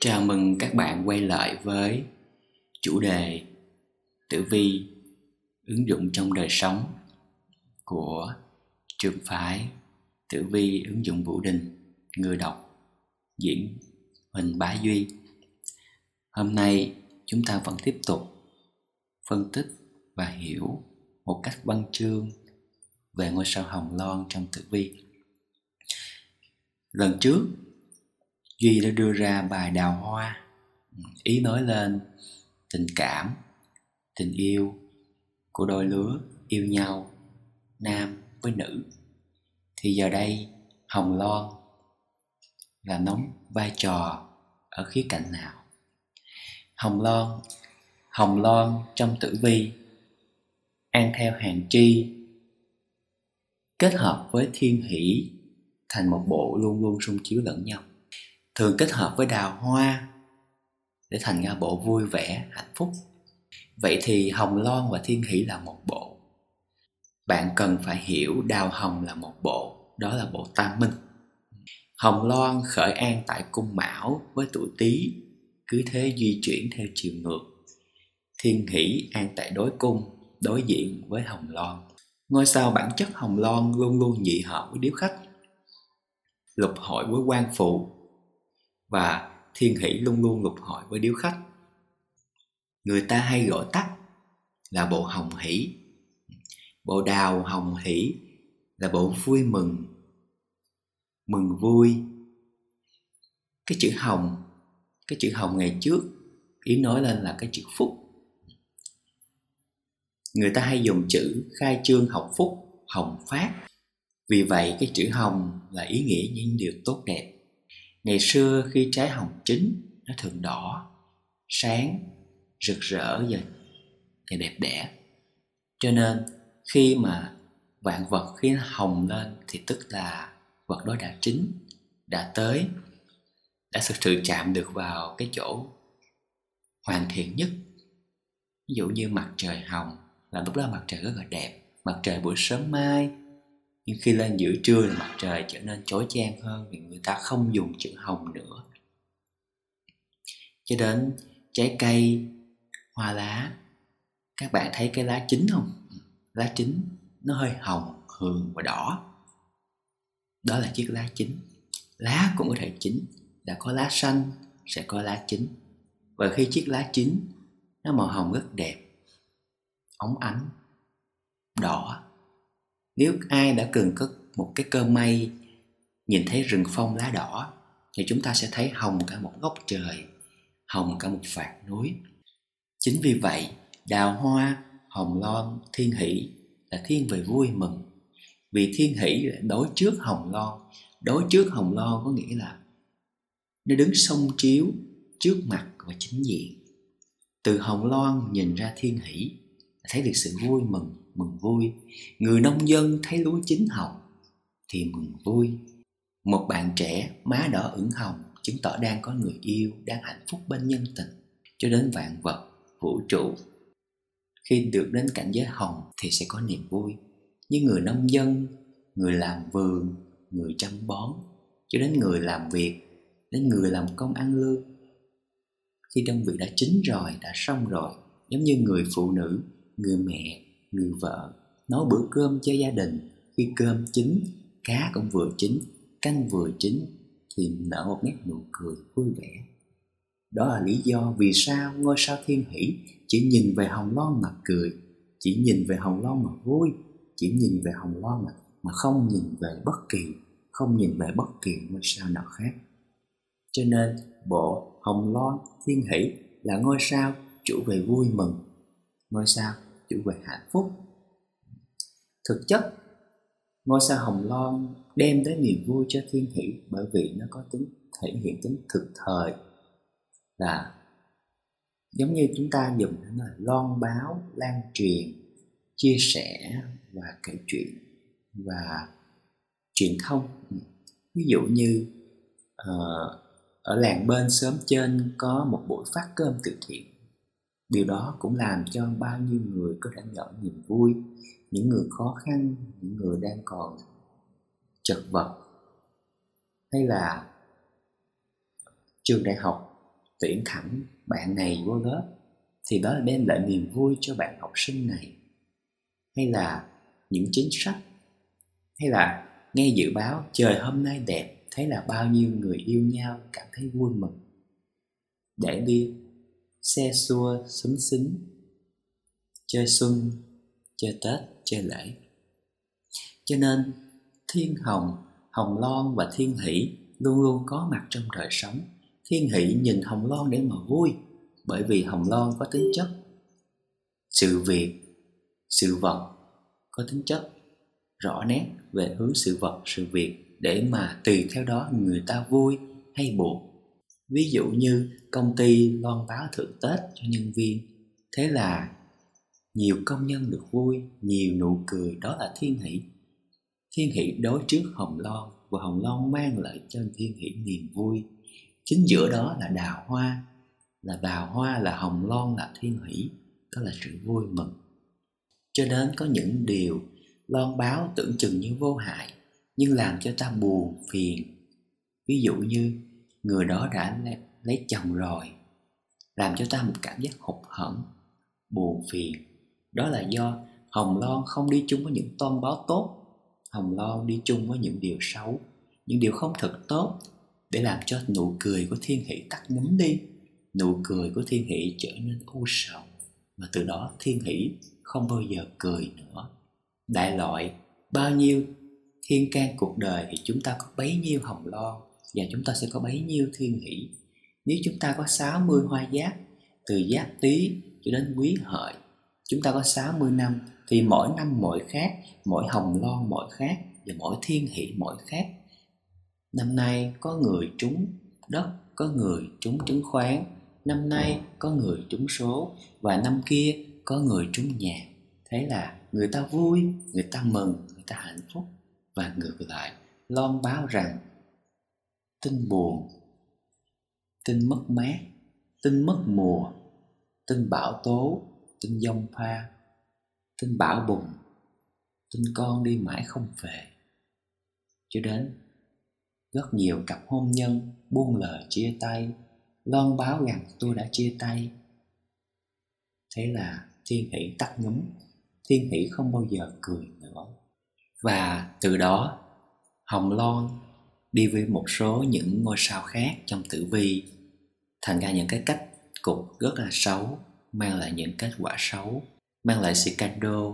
Chào mừng các bạn quay lại với chủ đề tử vi ứng dụng trong đời sống của trường phái tử vi ứng dụng Vũ Đình người đọc diễn, Huỳnh Bá Duy. Hôm nay chúng ta vẫn tiếp tục phân tích và hiểu một cách văn chương về ngôi sao Hồng Loan trong tử vi. Lần trước Duy đã đưa ra bài đào hoa. Ừ, ý nói lên tình cảm, tình yêu của đôi lứa yêu nhau Nam với nữ. Thì giờ đây Hồng Loan là nóng vai trò ở khía cạnh nào? Hồng Loan Hồng Loan trong tử vi An theo hàng tri Kết hợp với thiên hỷ Thành một bộ luôn luôn xung chiếu lẫn nhau thường kết hợp với đào hoa để thành ra bộ vui vẻ, hạnh phúc. Vậy thì hồng loan và thiên hỷ là một bộ. Bạn cần phải hiểu đào hồng là một bộ, đó là bộ tam minh. Hồng loan khởi an tại cung mão với tuổi tý, cứ thế di chuyển theo chiều ngược. Thiên hỷ an tại đối cung, đối diện với hồng loan. Ngôi sao bản chất hồng loan luôn luôn nhị hợp với điếu khách. Lục hội với quan phụ và thiên hỷ luôn luôn lục hội với điếu khách. Người ta hay gọi tắt là bộ hồng hỷ. Bộ đào hồng hỷ là bộ vui mừng mừng vui. Cái chữ hồng, cái chữ hồng ngày trước, ý nói lên là cái chữ phúc. Người ta hay dùng chữ khai trương học phúc, hồng phát. Vì vậy cái chữ hồng là ý nghĩa những điều tốt đẹp ngày xưa khi trái hồng chín nó thường đỏ sáng rực rỡ và, và đẹp đẽ. Cho nên khi mà vạn vật khi nó hồng lên thì tức là vật đó đã chín đã tới đã thực sự chạm được vào cái chỗ hoàn thiện nhất. Ví dụ như mặt trời hồng là lúc đó mặt trời rất là đẹp mặt trời buổi sớm mai nhưng khi lên giữa trưa thì mặt trời trở nên chói chang hơn vì người ta không dùng chữ hồng nữa. Cho đến trái cây, hoa lá, các bạn thấy cái lá chín không? Lá chín nó hơi hồng, hường và đỏ. Đó là chiếc lá chín. Lá cũng có thể chín. Đã có lá xanh, sẽ có lá chín. Và khi chiếc lá chín nó màu hồng rất đẹp. Óng ánh đỏ nếu ai đã từng có một cái cơ may, nhìn thấy rừng phong lá đỏ, thì chúng ta sẽ thấy hồng cả một góc trời, hồng cả một vạt núi. Chính vì vậy, đào hoa, hồng loan thiên hỷ là thiên về vui mừng. Vì thiên hỷ là đối trước hồng loan đối trước hồng loan có nghĩa là nó đứng sông chiếu trước mặt và chính diện. Từ hồng loan nhìn ra thiên hỷ, thấy được sự vui mừng mừng vui. Người nông dân thấy lúa chín hồng thì mừng vui. Một bạn trẻ má đỏ ửng hồng chứng tỏ đang có người yêu, đang hạnh phúc bên nhân tình, cho đến vạn vật, vũ trụ. Khi được đến cảnh giới hồng thì sẽ có niềm vui. Như người nông dân, người làm vườn, người chăm bón, cho đến người làm việc, đến người làm công ăn lương. Khi đơn vị đã chín rồi, đã xong rồi, giống như người phụ nữ, người mẹ người vợ nấu bữa cơm cho gia đình. Khi cơm chín cá cũng vừa chín canh vừa chín thì nở một nét nụ cười vui vẻ. Đó là lý do vì sao ngôi sao thiên hỷ chỉ nhìn về hồng loan mà cười chỉ nhìn về hồng loan mà vui chỉ nhìn về hồng loan mà, mà không nhìn về bất kỳ không nhìn về bất kỳ ngôi sao nào khác. Cho nên bộ hồng loan thiên hỷ là ngôi sao chủ về vui mừng. Ngôi sao chủ về hạnh phúc. Thực chất ngôi sao hồng loan đem tới niềm vui cho thiên hỷ bởi vì nó có tính thể hiện tính thực thời. Là giống như chúng ta dùng nó là loan báo lan truyền chia sẻ và kể chuyện và truyền thông. Ví dụ như uh, ở làng bên sớm trên có một buổi phát cơm từ thiện điều đó cũng làm cho bao nhiêu người có thể nhận niềm vui, những người khó khăn, những người đang còn chật vật. Hay là trường đại học tuyển thẳng bạn này vô lớp, thì đó là đem lại niềm vui cho bạn học sinh này. Hay là những chính sách, hay là nghe dự báo trời hôm nay đẹp, thấy là bao nhiêu người yêu nhau cảm thấy vui mừng. Để đi xe xua xúm xính. Chơi xuân chơi tết chơi lễ. Cho nên, thiên hồng hồng loan và thiên hỷ luôn luôn có mặt trong đời sống. Thiên hỷ nhìn hồng loan để mà vui, bởi vì hồng loan có tính chất sự việc, sự vật, có tính chất rõ nét về hướng sự vật, sự việc để mà tùy theo đó người ta vui hay buồn ví dụ như công ty loan báo thưởng tết cho nhân viên. Thế là nhiều công nhân được vui, nhiều nụ cười, đó là thiên hỷ. Thiên hỷ đối trước hồng loan, và hồng loan mang lại cho thiên hỷ niềm vui. Chính giữa đó là đào hoa. Là đào hoa là hồng loan là thiên hỷ, đó là sự vui mừng. Cho đến có những điều loan báo tưởng chừng như vô hại, nhưng làm cho ta buồn phiền. Ví dụ như người đó đã lấy chồng rồi, làm cho ta một cảm giác hụt hẫng, buồn phiền. Đó là do hồng loan không đi chung với những tôn báo tốt. Hồng loan đi chung với những điều xấu, những điều không thật tốt, để làm cho nụ cười của thiên hỷ tắt ngấm đi. Nụ cười của thiên hỷ trở nên u sầu, mà từ đó thiên hỷ không bao giờ cười nữa. Đại loại, bao nhiêu thiên can cuộc đời thì chúng ta có bấy nhiêu hồng loan và chúng ta sẽ có bấy nhiêu thiên hỷ. Nếu chúng ta có 60 hoa giáp từ giáp tý cho đến quý hợi, chúng ta có 60 năm, thì mỗi năm mỗi khác, mỗi hồng loan mỗi khác và mỗi thiên hỷ mỗi khác. Năm nay có người trúng đất, có người trúng chứng khoán. Năm nay có người trúng số và năm kia có người trúng nhạc thế là người ta vui, người ta mừng, người ta hạnh phúc và ngược lại, loan báo rằng tin buồn. Tin mất mát. Tin mất mùa. Tin bão tố. Tin dông pha. Tin bão bùng. Tin con đi mãi không về. Cho đến rất nhiều cặp hôn nhân buông lời chia tay. Loan báo rằng tôi đã chia tay. Thế là thiên hỷ tắt ngấm thiên hỷ không bao giờ cười nữa. Và từ đó, hồng loan đi với một số những ngôi sao khác trong tử vi. Thành ra những cái cách cục rất là xấu, mang lại những kết quả xấu, mang lại scandal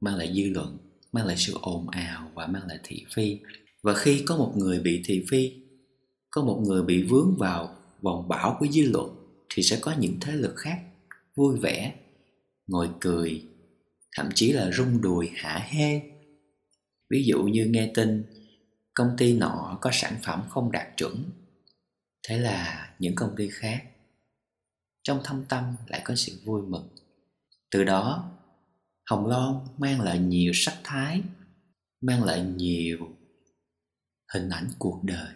mang lại dư luận, mang lại sự ồn ào và mang lại thị phi. Và khi có một người bị thị phi, có một người bị vướng vào vòng bão của dư luận, thì sẽ có những thế lực khác vui vẻ, ngồi cười, thậm chí là rung đùi hả hê. Ví dụ như nghe tin công ty nọ có sản phẩm không đạt chuẩn. Thế là những công ty khác, trong thâm tâm lại có sự vui mừng. Từ đó, hồng loan mang lại nhiều sắc thái, mang lại nhiều hình ảnh cuộc đời.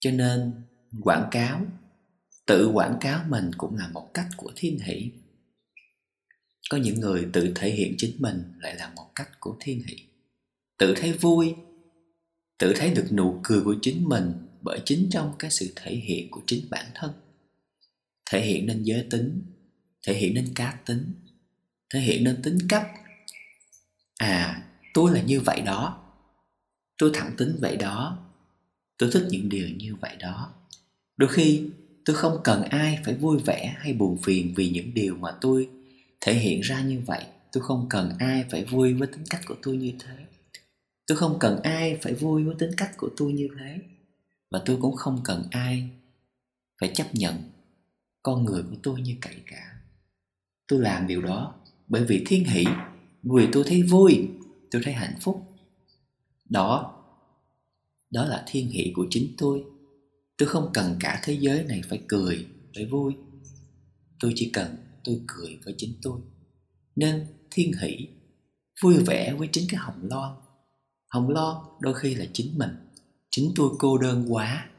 Cho nên, quảng cáo, tự quảng cáo mình cũng là một cách của thiên hỷ. Có những người tự thể hiện chính mình lại là một cách của thiên hỷ. Tự thấy vui tự thấy được nụ cười của chính mình bởi chính trong cái sự thể hiện của chính bản thân. Thể hiện nên giới tính, thể hiện nên cá tính, thể hiện nên tính cách. À tôi là như vậy đó. Tôi thẳng tính vậy đó. Tôi thích những điều như vậy đó. Đôi khi, tôi không cần ai phải vui vẻ hay buồn phiền vì những điều mà tôi thể hiện ra như vậy. Tôi không cần ai phải vui với tính cách của tôi như thế tôi không cần ai phải vui với tính cách của tôi như thế. Và tôi cũng không cần ai phải chấp nhận con người của tôi như cậy cả. Tôi làm điều đó bởi vì thiên hỷ vì tôi thấy vui, tôi thấy hạnh phúc. Đó đó là thiên hỷ của chính tôi. Tôi không cần cả thế giới này phải cười, phải vui. Tôi chỉ cần tôi cười với chính tôi. Nên thiên hỷ vui vẻ với chính cái hồng loan hồng loan đôi khi là chính mình. Chính tôi cô đơn quá.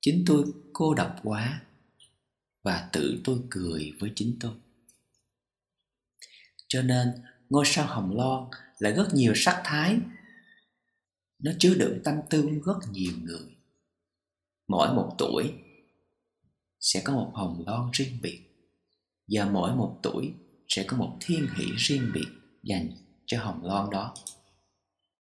Chính tôi cô độc quá. Và tự tôi cười với chính tôi. Cho nên, ngôi sao hồng loan là rất nhiều sắc thái. Nó chứa đựng tâm tư rất nhiều người. Mỗi một tuổi sẽ có một hồng loan riêng biệt. Và mỗi một tuổi sẽ có một thiên hỷ riêng biệt dành cho hồng loan đó.